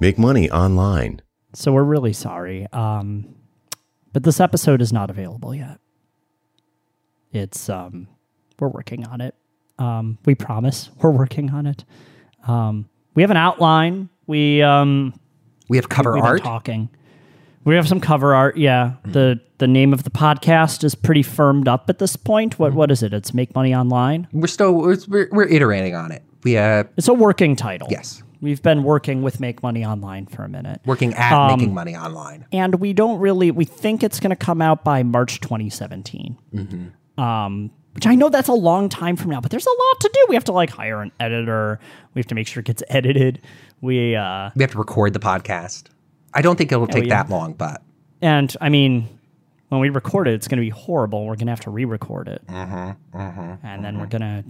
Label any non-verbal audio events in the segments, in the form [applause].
Make money online. So we're really sorry. Um, but this episode is not available yet. It's um, we're working on it. Um, we promise we're working on it. Um, we have an outline. We um, We have cover we've been art. talking. We have some cover art. Yeah, Mm-hmm. the the name of the podcast is pretty firmed up at this point. What what is it? It's Make Money Online. We're still we're, we're, we're iterating on it. We uh It's a working title. yes, We've been working with Make Money Online for a minute. working at Um, making money online. and we don't really we think it's going to come out by march 2017 um, which i know that's a long time from now but there's a lot to do we have to like hire an editor we have to make sure it gets edited we uh We have to record the podcast. I don't think it'll take yeah. that long, but and i mean when we record it it's going to be horrible we're going to have to re-record it and then we're going to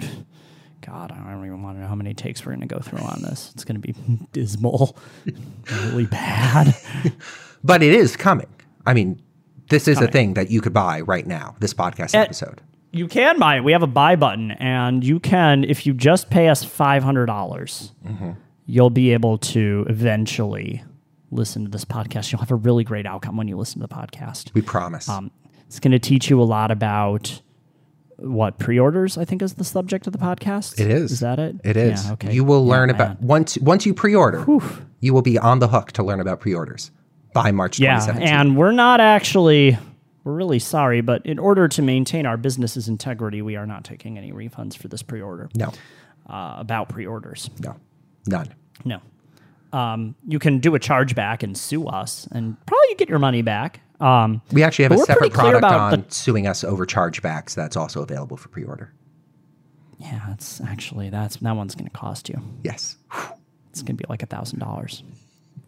God, I don't even want to know how many takes we're going to go through on this. It's going to be [laughs] dismal, really bad. [laughs] but it is coming. I mean, this is a thing that you could buy right now. This podcast episode. You can buy it. We have a buy button, and you can, if you just pay us five hundred dollars, you'll be able to eventually listen to this podcast. You'll have a really great outcome when you listen to the podcast. We promise. Um, it's going to teach you a lot about what pre-orders. I think is the subject of the podcast. It is. Is that it? It is. Yeah, okay. You will Yeah, learn man. about once once you pre-order. You will be on the hook to learn about pre-orders by March Yeah, and we're not actually. We're really sorry, but in order to maintain our business's integrity, we are not taking any refunds for this pre-order. no, Uh, about pre-orders. no, none. No. Um, you can do a chargeback and sue us, and probably get your money back. Um, We actually have a separate product on the- suing us over chargebacks. That's also available for pre-order. yeah, it's actually that's that one's going to cost you. Yes. It's going to be like a thousand dollars.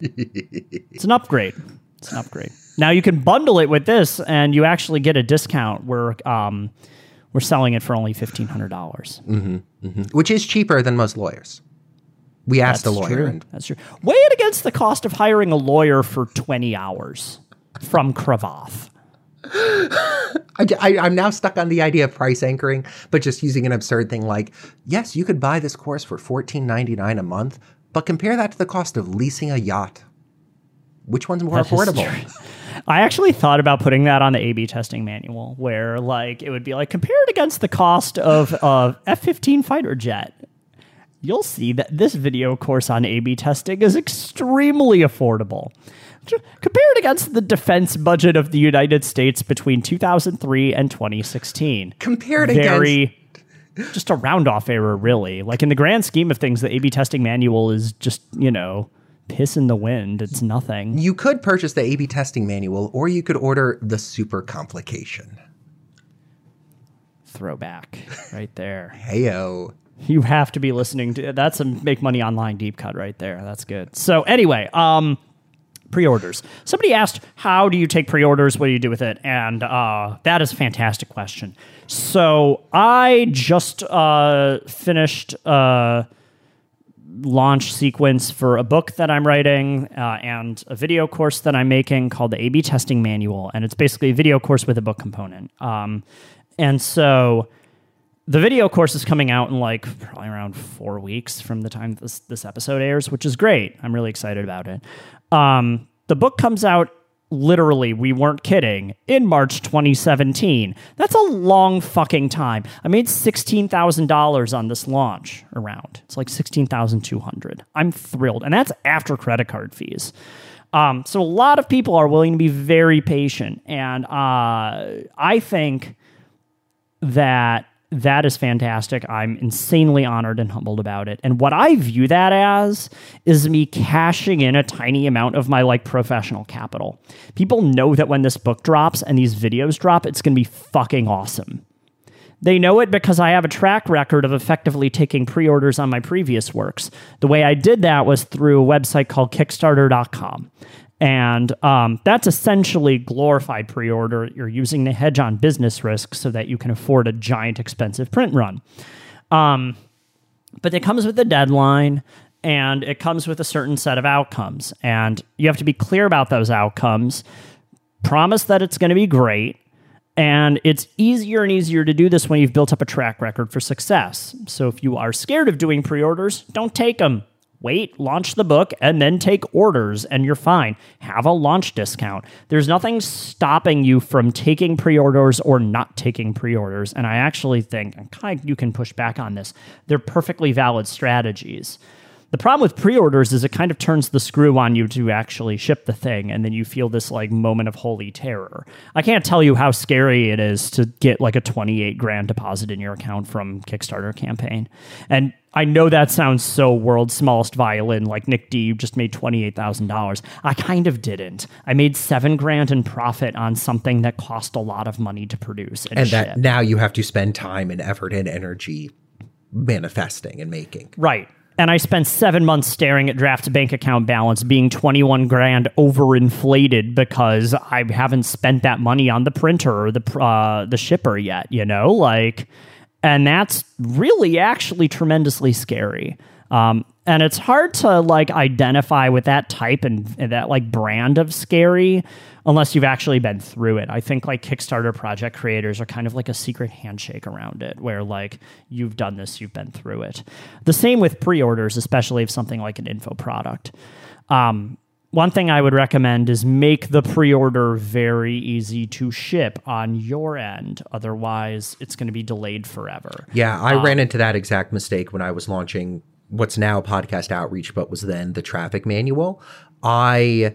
It's an upgrade. It's an upgrade. Now you can bundle it with this, and you actually get a discount. We're um, we're selling it for only fifteen hundred dollars. Which is cheaper than most lawyers. We asked a lawyer, True. and That's true. Weigh it against the cost of hiring a lawyer for twenty hours from Cravath. I, am now stuck on the idea of price anchoring, but just using an absurd thing like, yes, you could buy this course for $14.99 a month, but compare that to the cost of leasing a yacht. Which one's more That is affordable? [laughs] I actually thought about putting that on the A/B testing manual, where like it would be like compare it against the cost of a F-15 fighter jet. You'll see that this video course on A/B testing is extremely affordable. J- Compare it against the defense budget of the United States between 2003 and 2016. Compare it against just a round off error, really. Like in the grand scheme of things, the A/B testing manual is just you know piss in the wind. It's nothing. You could purchase the A/B testing manual, or you could order the super complication. throwback right there. [laughs] Heyo. You have to be listening to that's a make money online deep cut right there. That's good. So anyway, um pre-orders. Somebody asked, "How do you take pre-orders? What do you do with it?" And uh, that is a fantastic question. So I just uh, finished uh, launch sequence for a book that I'm writing uh, and a video course that I'm making called the A/B Testing Manual, and it's basically a video course with a book component. Um, and so the video course is coming out in like probably around four weeks from the time this this episode airs, which is great. I'm really excited about it. Um, the book comes out literally, we weren't kidding, in March 2017. That's a long fucking time. I made sixteen thousand dollars on this launch around. It's like sixteen thousand two hundred. I'm thrilled, and that's after credit card fees. Um, so a lot of people are willing to be very patient, and uh, I think that that is fantastic. I'm insanely honored and humbled about it. And what I view that as is me cashing in a tiny amount of my like professional capital. People know that when this book drops and these videos drop, it's going to be fucking awesome. They know it because I have a track record of effectively taking pre orders on my previous works. The way I did that was through a website called Kickstarter.com. And um, that's essentially glorified pre order. You're using the hedge on business risk so that you can afford a giant expensive print run. Um, but it comes with a deadline and it comes with a certain set of outcomes. And you have to be clear about those outcomes, promise that it's going to be great. And it's easier and easier to do this when you've built up a track record for success. So if you are scared of doing pre orders, don't take them. Wait, launch the book, and then take orders, and you're fine. Have a launch discount. There's nothing stopping you from taking pre orders or not taking pre orders. And I actually think, kind of you can push back on this, they're perfectly valid strategies. The problem with pre-orders is it kind of turns the screw on you to actually ship the thing, and then you feel this like moment of holy terror. I can't tell you how scary it is to get like a 28 grand deposit in your account from Kickstarter campaign. And I know that sounds so world's smallest violin, like Nick D, you just made $28,000. I kind of didn't. I made seven grand in profit on something that cost a lot of money to produce and, and that now you have to spend time and effort and energy manifesting and making. Right. And I spent seven months staring at draft bank account balance being 21 grand overinflated because I haven't spent that money on the printer or the, uh, the shipper yet, you know? Like, and that's really actually tremendously scary. Um, and it's hard to like identify with that type and, and that like brand of scary unless you've actually been through it. I think like Kickstarter project creators are kind of like a secret handshake around it where like you've done this, you've been through it. The same with pre-orders, especially if something like an info product. Um, one thing I would recommend is make the pre order very easy to ship on your end. Otherwise, it's going to be delayed forever. Yeah, I um, ran into that exact mistake when I was launching what's now podcast outreach, but was then the traffic manual. I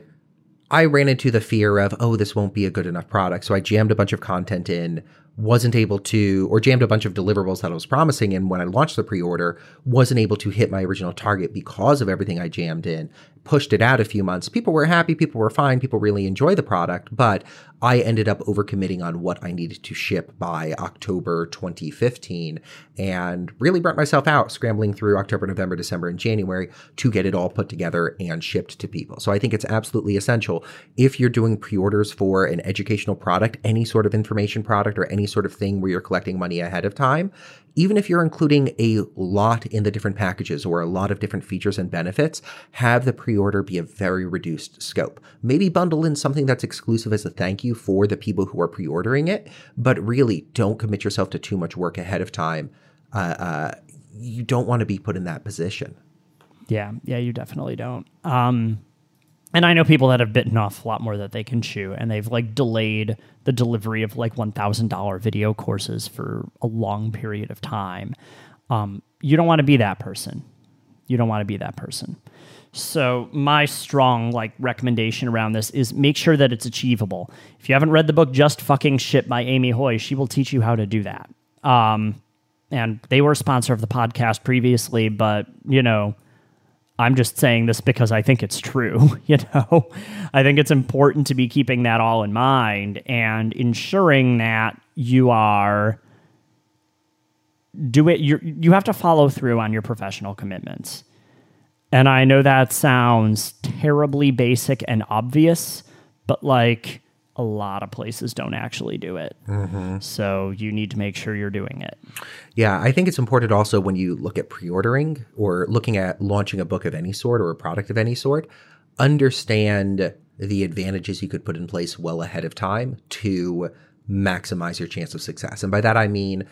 I ran into the fear of, oh, this won't be a good enough product. So I jammed a bunch of content in, wasn't able to, or jammed a bunch of deliverables that I was promising. And when I launched the pre order, wasn't able to hit my original target because of everything I jammed in. Pushed it out a few months. People were happy, people were fine, people really enjoy the product, but I ended up overcommitting on what I needed to ship by October 2015 and really burnt myself out scrambling through October, November, December, and January to get it all put together and shipped to people. So I think it's absolutely essential if you're doing pre orders for an educational product, any sort of information product, or any sort of thing where you're collecting money ahead of time, even if you're including a lot in the different packages or a lot of different features and benefits, have the pre order be a very reduced scope. Maybe bundle in something that's exclusive as a thank you for the people who are pre ordering it, but really don't commit yourself to too much work ahead of time. Uh, uh, you don't want to be put in that position. Yeah, yeah, you definitely don't. Um, and I know people that have bitten off a lot more that they can chew, and they've like delayed the delivery of like one thousand dollar video courses for a long period of time. Um, you don't want to be that person. You don't want to be that person. So my strong like recommendation around this is make sure that it's achievable. If you haven't read the book Just Fucking Ship by Amy Hoy, she will teach you how to do that. Um, and they were a sponsor of the podcast previously, but you know, I'm just saying this because I think it's true. [laughs] You know, I think it's important to be keeping that all in mind and ensuring that you are do it. You you have to follow through on your professional commitments. And I know that sounds terribly basic and obvious, but like a lot of places don't actually do it. Mm-hmm. So you need to make sure you're doing it. Yeah, I think it's important also when you look at pre ordering or looking at launching a book of any sort or a product of any sort, understand the advantages you could put in place well ahead of time to maximize your chance of success. And by that I mean,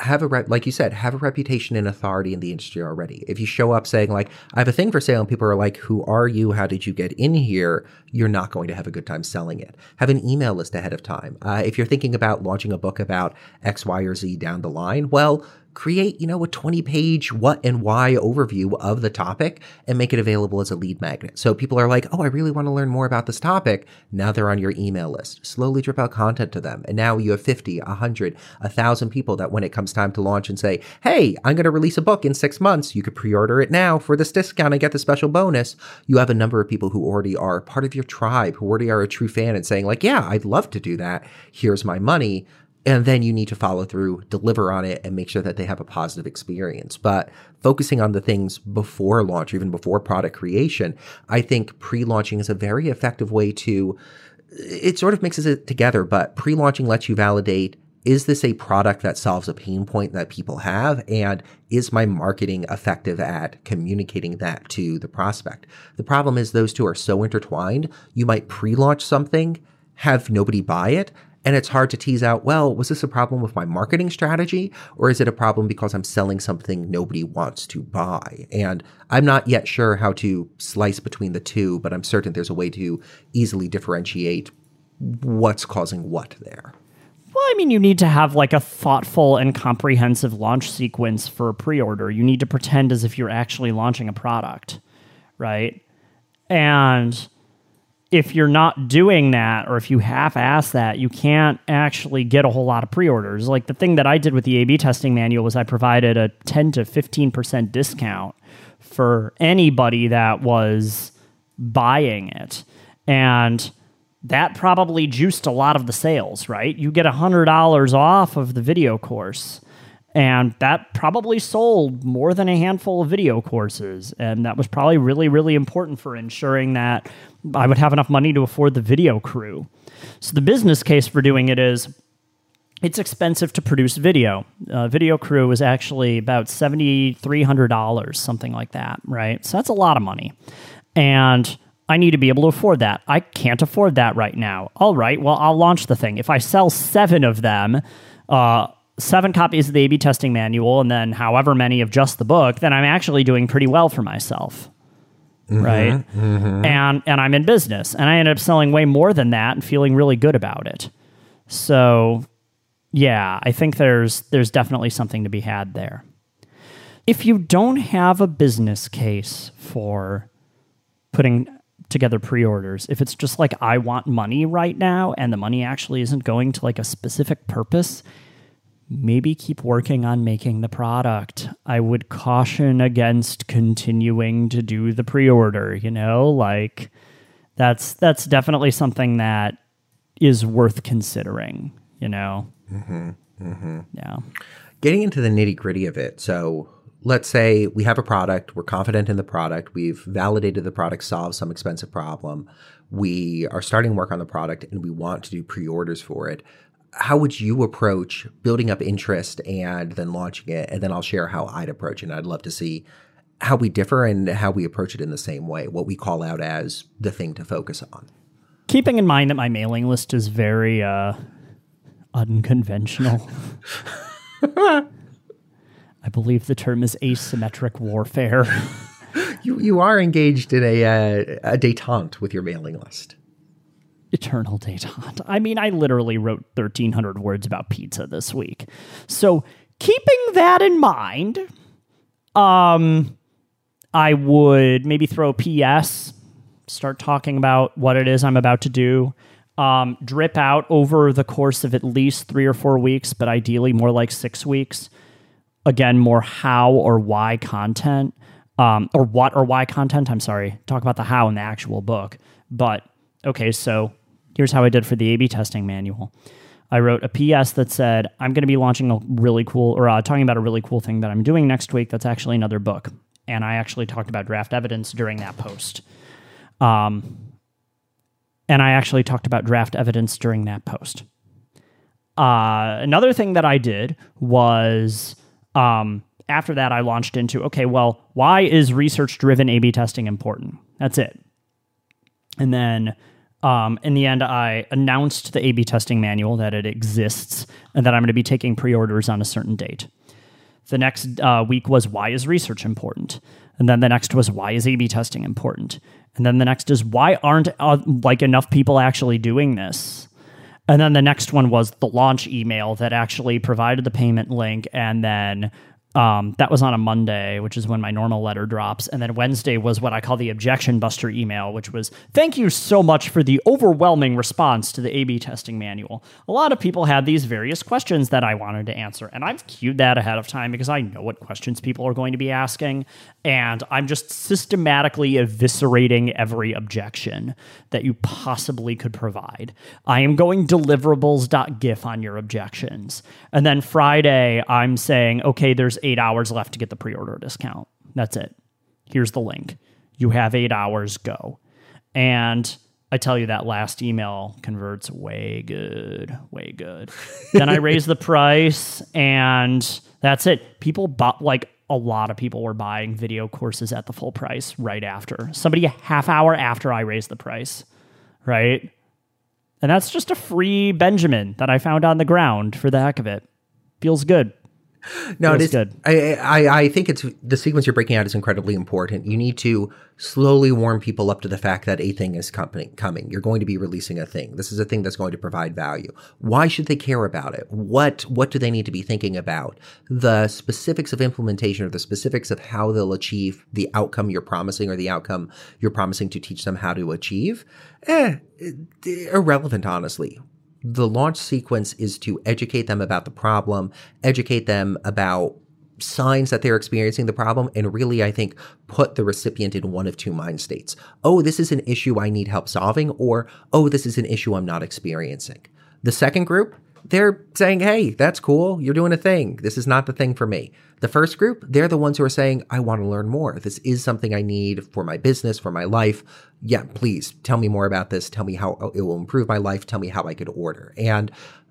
have a rep, like you said, have a reputation and authority in the industry already. If you show up saying like, I have a thing for sale and people are like, who are you? How did you get in here? You're not going to have a good time selling it. Have an email list ahead of time. Uh, if you're thinking about launching a book about X, Y, or Z down the line, well, create, you know, a 20 page what and why overview of the topic and make it available as a lead magnet. So people are like, oh, I really want to learn more about this topic. Now they're on your email list. Slowly drip out content to them. And now you have 50, 100, 1,000 people that when it comes time to launch and say, hey, I'm going to release a book in six months, you could pre order it now for this discount and get the special bonus. You have a number of people who already are part of your tribe, who already are a true fan and saying, like, yeah, I'd love to do that. Here's my money and then you need to follow through, deliver on it, and make sure that they have a positive experience. But focusing on the things before launch, even before product creation, I think pre launching is a very effective way to, it sort of mixes it together, but pre launching lets you validate is this a product that solves a pain point that people have? And is my marketing effective at communicating that to the prospect? The problem is those two are so intertwined. You might pre launch something have nobody buy it, And it's hard to tease out, well, was this a problem with my marketing strategy or is it a problem because I'm selling something nobody wants to buy? And I'm not yet sure how to slice between the two, but I'm certain there's a way to easily differentiate what's causing what there. Well, I mean, you need to have like a thoughtful and comprehensive launch sequence for a pre order. You need to pretend as if you're actually launching a product, right? And if you're not doing that or if you half ass that, you can't actually get a whole lot of pre orders. Like the thing that I did with the A B testing manual was I provided a 10 to 15% discount for anybody that was buying it. And that probably juiced a lot of the sales, right? You get $100 off of the video course. And that probably sold more than a handful of video courses. And that was probably really, really important for ensuring that I would have enough money to afford the video crew. So the business case for doing it is it's expensive to produce video. Uh, video crew is actually about $7,300, something like that, right? So that's a lot of money. And I need to be able to afford that. I can't afford that right now. All right, well, I'll launch the thing. If I sell seven of them, uh, seven copies of the A B testing manual and then however many of just the book, then I'm actually doing pretty well for myself. Mm-hmm, right. Mm-hmm. And and I'm in business. And I ended up selling way more than that and feeling really good about it. So yeah, I think there's there's definitely something to be had there. If you don't have a business case for putting together pre-orders, if it's just like I want money right now and the money actually isn't going to like a specific purpose, maybe keep working on making the product. I would caution against continuing to do the pre-order, you know, like that's that's definitely something that is worth considering, you know. Mm-hmm, mm-hmm. Yeah. Getting into the nitty gritty of it. So let's say we have a product, we're confident in the product, we've validated the product solves some expensive problem, we are starting work on the product, and we want to do pre orders for it how would you approach building up interest and then launching it? And then I'll share how I'd approach it. And I'd love to see how we differ and how we approach it in the same way, what we call out as the thing to focus on. Keeping in mind that my mailing list is very uh, unconventional. [laughs] I believe the term is asymmetric warfare. [laughs] you you are engaged in a uh, a detente with your mailing list eternal detente. I mean, I literally wrote 1,300 words about pizza this week. So, keeping that in mind, um, I would maybe throw a PS, start talking about what it is I'm about to do. Um, drip out over the course of at least three or four weeks, but ideally more like six weeks. Again, more how or why content, um, or what or why content. I'm sorry. Talk about the how in the actual book. But okay, so Here's how I did for the A B testing manual. I wrote a PS that said, I'm going to be launching a really cool, or uh, talking about a really cool thing that I'm doing next week that's actually another book. And I actually talked about draft evidence during that post. Um, and I actually talked about draft evidence during that post. Uh, another thing that I did was um, after that, I launched into okay, well, why is research driven A B testing important? That's it. And then um, in the end, I announced the A B testing manual that it exists and that I'm going to be taking pre orders on a certain date. The next uh, week was why is research important? And then the next was why is A B testing important? And then the next is why aren't uh, like enough people actually doing this? And then the next one was the launch email that actually provided the payment link and then um, that was on a Monday, which is when my normal letter drops. And then Wednesday was what I call the objection buster email, which was thank you so much for the overwhelming response to the A B testing manual. A lot of people had these various questions that I wanted to answer. And I've queued that ahead of time because I know what questions people are going to be asking. And I'm just systematically eviscerating every objection that you possibly could provide. I am going deliverables.gif on your objections. And then Friday, I'm saying, okay, there's eight hours left to get the pre order discount. That's it. Here's the link. You have eight hours, go. And I tell you that last email converts way good, way good. then I raise the [laughs] price and that's it. People bought like a lot of people were buying video courses at the full price right after. Somebody a half hour after I raised the price, right? And that's just a free Benjamin that I found on the ground for the heck of it. Feels good. No, it Feels good. I, I I think it's the sequence you're breaking out is incredibly important. You need to slowly warm people up to the fact that a thing is coming. Coming, you're going to be releasing a thing. This is a thing that's going to provide value. Why should they care about it? What what do they need to be thinking about? The specifics of implementation or the specifics of how they'll achieve the outcome you're promising or the outcome you're promising to teach them how to achieve. Eh, irrelevant, honestly the launch sequence is to educate them about the problem, educate them about signs that they're experiencing the problem, and really, I think, put the recipient in one of two mind states. Oh, this is an issue I need help solving, or oh, this is an issue I'm not experiencing. The second group, they're saying, hey, that's cool. You're doing a thing. This is not the thing for me. The first group, they're the ones who are saying, I want to learn more. This is something I need for my business, for my life. Yeah, please tell me more about this. Tell me how oh, it will improve my life. Tell me how I could order. And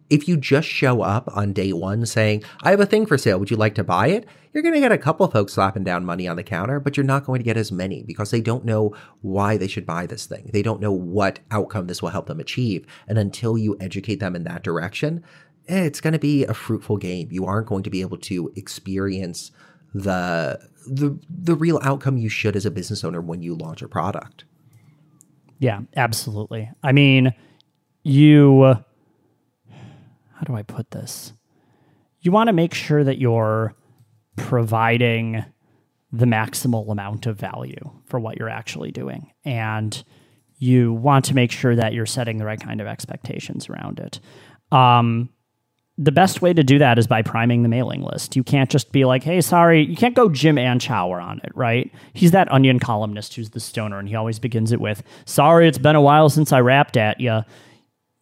if you just show up on day one saying, I have a thing for sale, would you like to buy it? You're going to get a couple folks slapping down money on the counter, but you're not going to get as many because they don't know why they should buy this thing. They don't know what outcome this will help them achieve. And until you educate them in that direction, eh, it's going to be a fruitful game. You aren't going to be able to experience the the the real outcome you should as a business owner when you launch a product. Yeah, absolutely. I mean, you how do I put this? You want to make sure that you're providing the maximal amount of value for what you're actually doing. And you want to make sure that you're setting the right kind of expectations around it. Um, the best way to do that is by priming the mailing list. You can't just be like, hey, sorry, you can't go Jim Anchower on it, right? He's that onion columnist who's the stoner, and he always begins it with, sorry, it's been a while since I rapped at you.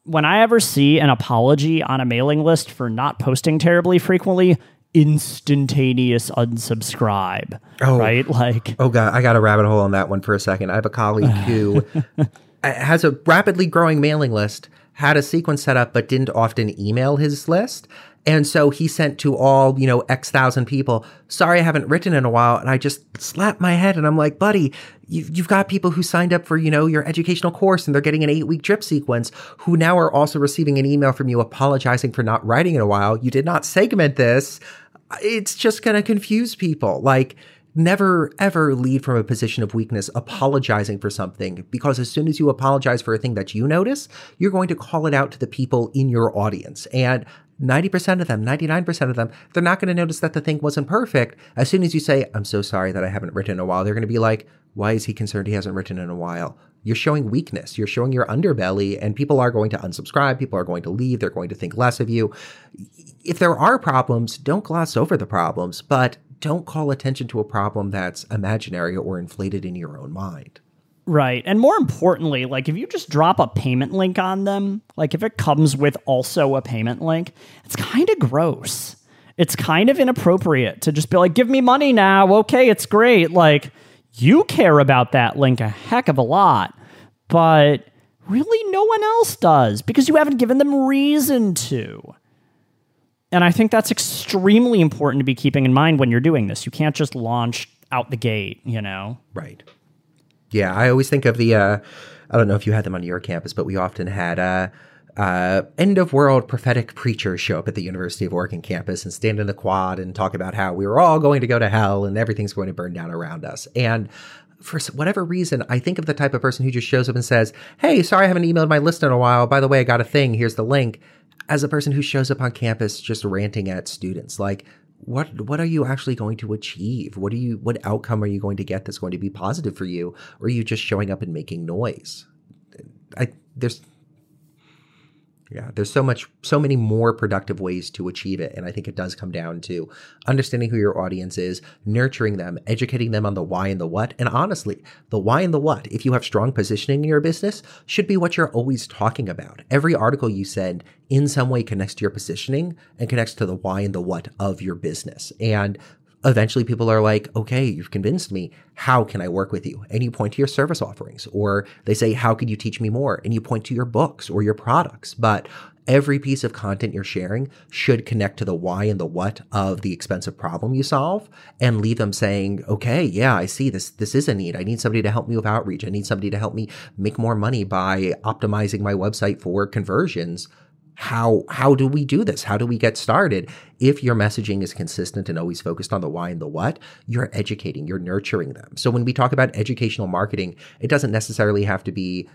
When I ever see an apology on a mailing list for not posting terribly frequently, instantaneous unsubscribe. Oh. Right? Like, Oh god, I got a rabbit hole on that one for a second. I have a colleague [sighs] who uh, has a rapidly growing mailing list, had a sequence set up, but didn't often email his list. And so he sent to all, you know, X thousand people, sorry, I haven't written in a while. And I just slapped my head and I'm like, buddy, you've, you've got people who signed up for, you know, your educational course and they're getting an eight week drip sequence who now are also receiving an email from you apologizing for not writing in a while. You did not segment this. It's just going to confuse people. Like, never ever lead from a position of weakness apologizing for something because as soon as you apologize for a thing that you notice you're going to call it out to the people in your audience and 90% of them 99% of them they're not going to notice that the thing wasn't perfect. As soon as you say i'm so sorry that i haven't written in a while they're going to be like why is he concerned he hasn't written in a while? You're showing weakness. You're showing your underbelly and people are going to unsubscribe. People are going to leave. They're going to think less of you. If there are problems don't gloss over the problems but don't call attention to a problem that's imaginary or inflated in your own mind. Right. And more importantly, like if you just drop a payment link on them, like if it comes with also a payment link, it's kind of gross. It's kind of inappropriate to just be like, give me money now. Okay, it's great. Like you care about that link a heck of a lot, but really no one else does because you haven't given them reason to. And I think that's extremely important to be keeping in mind when you're doing this. You can't just launch out the gate, you know? Right. Yeah, I always think of the. Uh, I don't know if you had them on your campus, but we often had uh, uh, end of world prophetic preachers show up at the University of Oregon campus and stand in the quad and talk about how we were all going to go to hell and everything's going to burn down around us. And for whatever reason, I think of the type of person who just shows up and says, Hey, sorry, I haven't emailed my list in a while. By the way, I got a thing. Here's the link. As a person who shows up on campus just ranting at students, like, what what are you actually going to achieve? What are you what outcome are you going to get that's going to be positive for you? Or are you just showing up and making noise? I there's yeah, there's so much, so many more productive ways to achieve it. And I think it does come down to understanding who your audience is, nurturing them, educating them on the why and the what. And honestly, the why and the what, if you have strong positioning in your business, should be what you're always talking about. Every article you send in some way connects to your positioning and connects to the why and the what of your business. And eventually people are like, okay, you've convinced me. How can I work with you? And you point to your service offerings, or they say, how could you teach me more? And you point to your books or your products. But every piece of content you're sharing should connect to the why and the what of the expensive problem you solve and leave them saying, okay, yeah, I see this. This is a need. I need somebody to help me with outreach. I need somebody to help me make more money by optimizing my website for conversions. How, how do we do this? How do we get started? If your messaging is consistent and always focused on the why and the what, you're educating, you're nurturing them. So when we talk about educational marketing, it doesn't necessarily have to be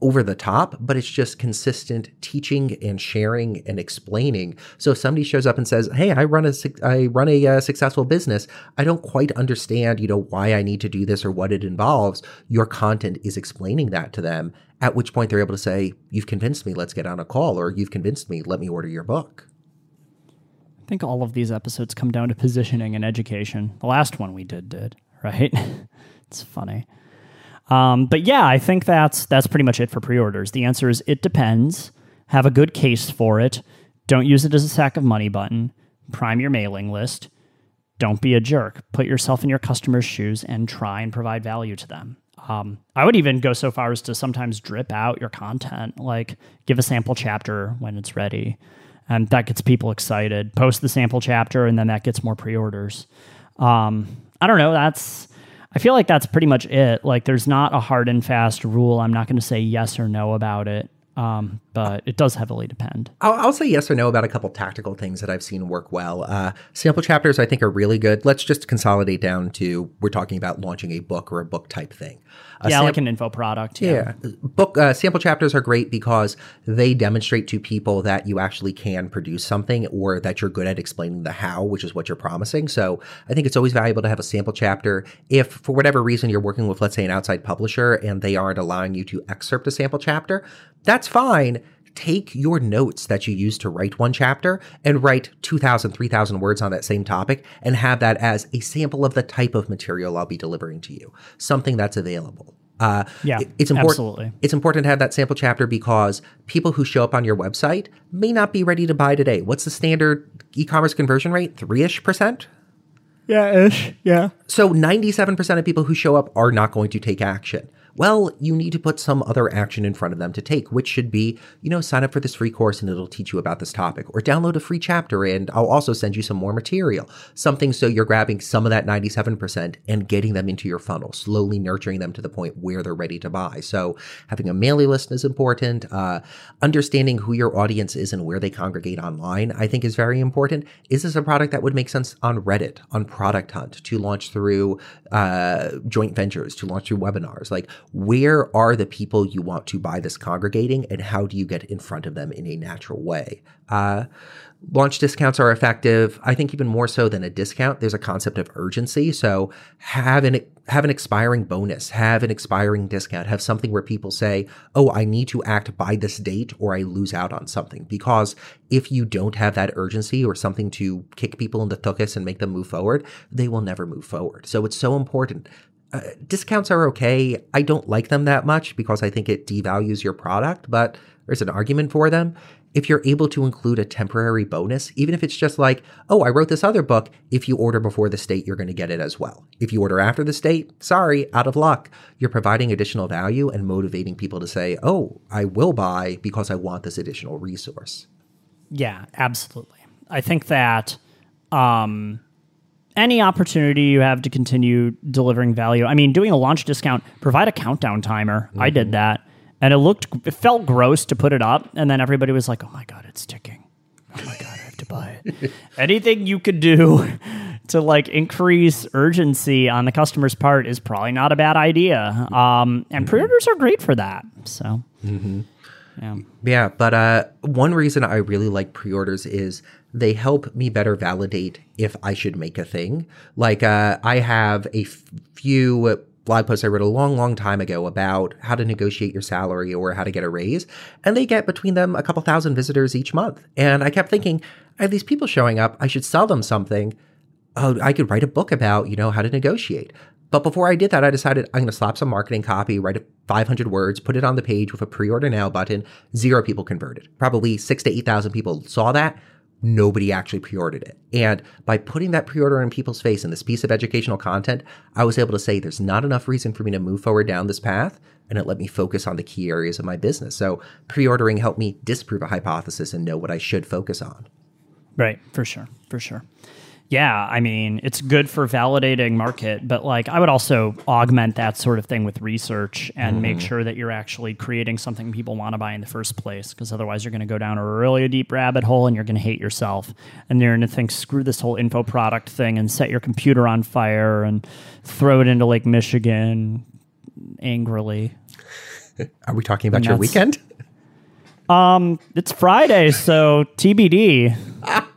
over the top, but it's just consistent teaching and sharing and explaining. So if somebody shows up and says, "Hey, I run a I run a uh, successful business. I don't quite understand, you know, why I need to do this or what it involves." Your content is explaining that to them. At which point they're able to say, "You've convinced me. Let's get on a call," or "You've convinced me. Let me order your book." I think all of these episodes come down to positioning and education. The last one we did did, right? [laughs] it's funny. Um, but yeah, I think that's that's pretty much it for pre-orders. The answer is it depends. Have a good case for it. Don't use it as a sack of money button. Prime your mailing list. Don't be a jerk. Put yourself in your customer's shoes and try and provide value to them. Um, I would even go so far as to sometimes drip out your content, like give a sample chapter when it's ready. And that gets people excited. Post the sample chapter, and then that gets more pre orders. Um, I don't know. That's I feel like that's pretty much it. Like, there's not a hard and fast rule. I'm not going to say yes or no about it. Um, but it does heavily depend. I'll, I'll, say yes or no about a couple tactical things that I've seen work well. Uh, sample chapters, I think, are really good. Let's just consolidate down to we're talking about launching a book or a book type thing. Uh, yeah, sam- like an info product. Yeah, yeah. book uh, sample chapters are great because they demonstrate to people that you actually can produce something or that you're good at explaining the how, which is what you're promising. So I think it's always valuable to have a sample chapter. If for whatever reason you're working with, let's say, an outside publisher and they aren't allowing you to excerpt a sample chapter, that's fine take your notes that you use to write one chapter and write 2,000, 3,000 words on that same topic and have that as a sample of the type of material I'll be delivering to you, something that's available. Uh, yeah, it's important. Absolutely. It's important to have that sample chapter because people who show up on your website may not be ready to buy today. What's the standard e-commerce conversion rate? Three ish percent. Yeah, ish. Yeah. So ninety-seven percent of people who show up are not going to take action well, you need to put some other action in front of them to take, which should be, you know, sign up for this free course and it'll teach you about this topic, or download a free chapter and I'll also send you some more material. Something so you're grabbing some of that 97% and getting them into your funnel, slowly nurturing them to the point where they're ready to buy. So having a mailing list is important. Uh, understanding who your audience is and where they congregate online, I think is very important. Is this a product that would make sense on Reddit, on Product Hunt, to launch through uh, joint ventures, to launch through webinars? Like, where are the people you want to buy this congregating and how do you get in front of them in a natural way? Uh, launch discounts are effective. I think even more so than a discount, there's a concept of urgency. So have an have an expiring bonus, have an expiring discount, have something where people say, "Oh, I need to act by this date or I lose out on something." Because if you don't have that urgency or something to kick people into tuchus and make them move forward, they will never move forward. So it's so important uh, discounts are okay. I don't like them that much because I think it devalues your product, but there's an argument for them. If you're able to include a temporary bonus, even if it's just like, oh, I wrote this other book, if you order before the state, you're going to get it as well. If you order after the state, sorry, out of luck. You're providing additional value and motivating people to say, oh, I will buy because I want this additional resource. Yeah, absolutely. I think that um, any opportunity you have to continue delivering value. I mean, doing a launch discount, provide a countdown timer. Mm-hmm. I did mm-hmm. that. And it looked, it felt gross to put it up. And then everybody was like, oh my God, it's ticking. Oh my God, I have to buy it. [laughs] Anything you could do [laughs] to like increase urgency on the customer's part is probably not a bad idea. Um, and mm-hmm. pre orders are great for that. So, mm-hmm. yeah. Yeah. But uh, one reason I really like pre orders is they help me better validate if I should make a thing. Like, uh, I have a f- few blog posts I wrote a long, long time ago about how to negotiate your salary or how to get a raise, and they get between them a couple thousand visitors each month. And I kept thinking, I have these people showing up, I should sell them something. Oh, I could write a book about, you know, how to negotiate. But before I did that, I decided I'm going to slap some marketing copy, write 500 words, put it on the page with a pre-order now button. Zero people converted. Probably six to 8,000 people saw that nobody actually pre-ordered it. And by putting that pre-order in people's face in this piece of educational content, I was able to say there's not enough reason for me to move forward down this path, and it let me focus on the key areas of my business. So pre-ordering helped me disprove a hypothesis and know what I should focus on. Right, for sure, for sure. Yeah, I mean, it's good for validating market, but like I would also augment that sort of thing with research and mm-hmm. make sure that you're actually creating something people want to buy in the first place because otherwise you're going to go down a really deep rabbit hole and you're going to hate yourself and you're going to think screw this whole info product thing and set your computer on fire and throw it into Lake Michigan angrily. [laughs] Are we talking about your weekend? Um, it's Friday, so TBD. [laughs]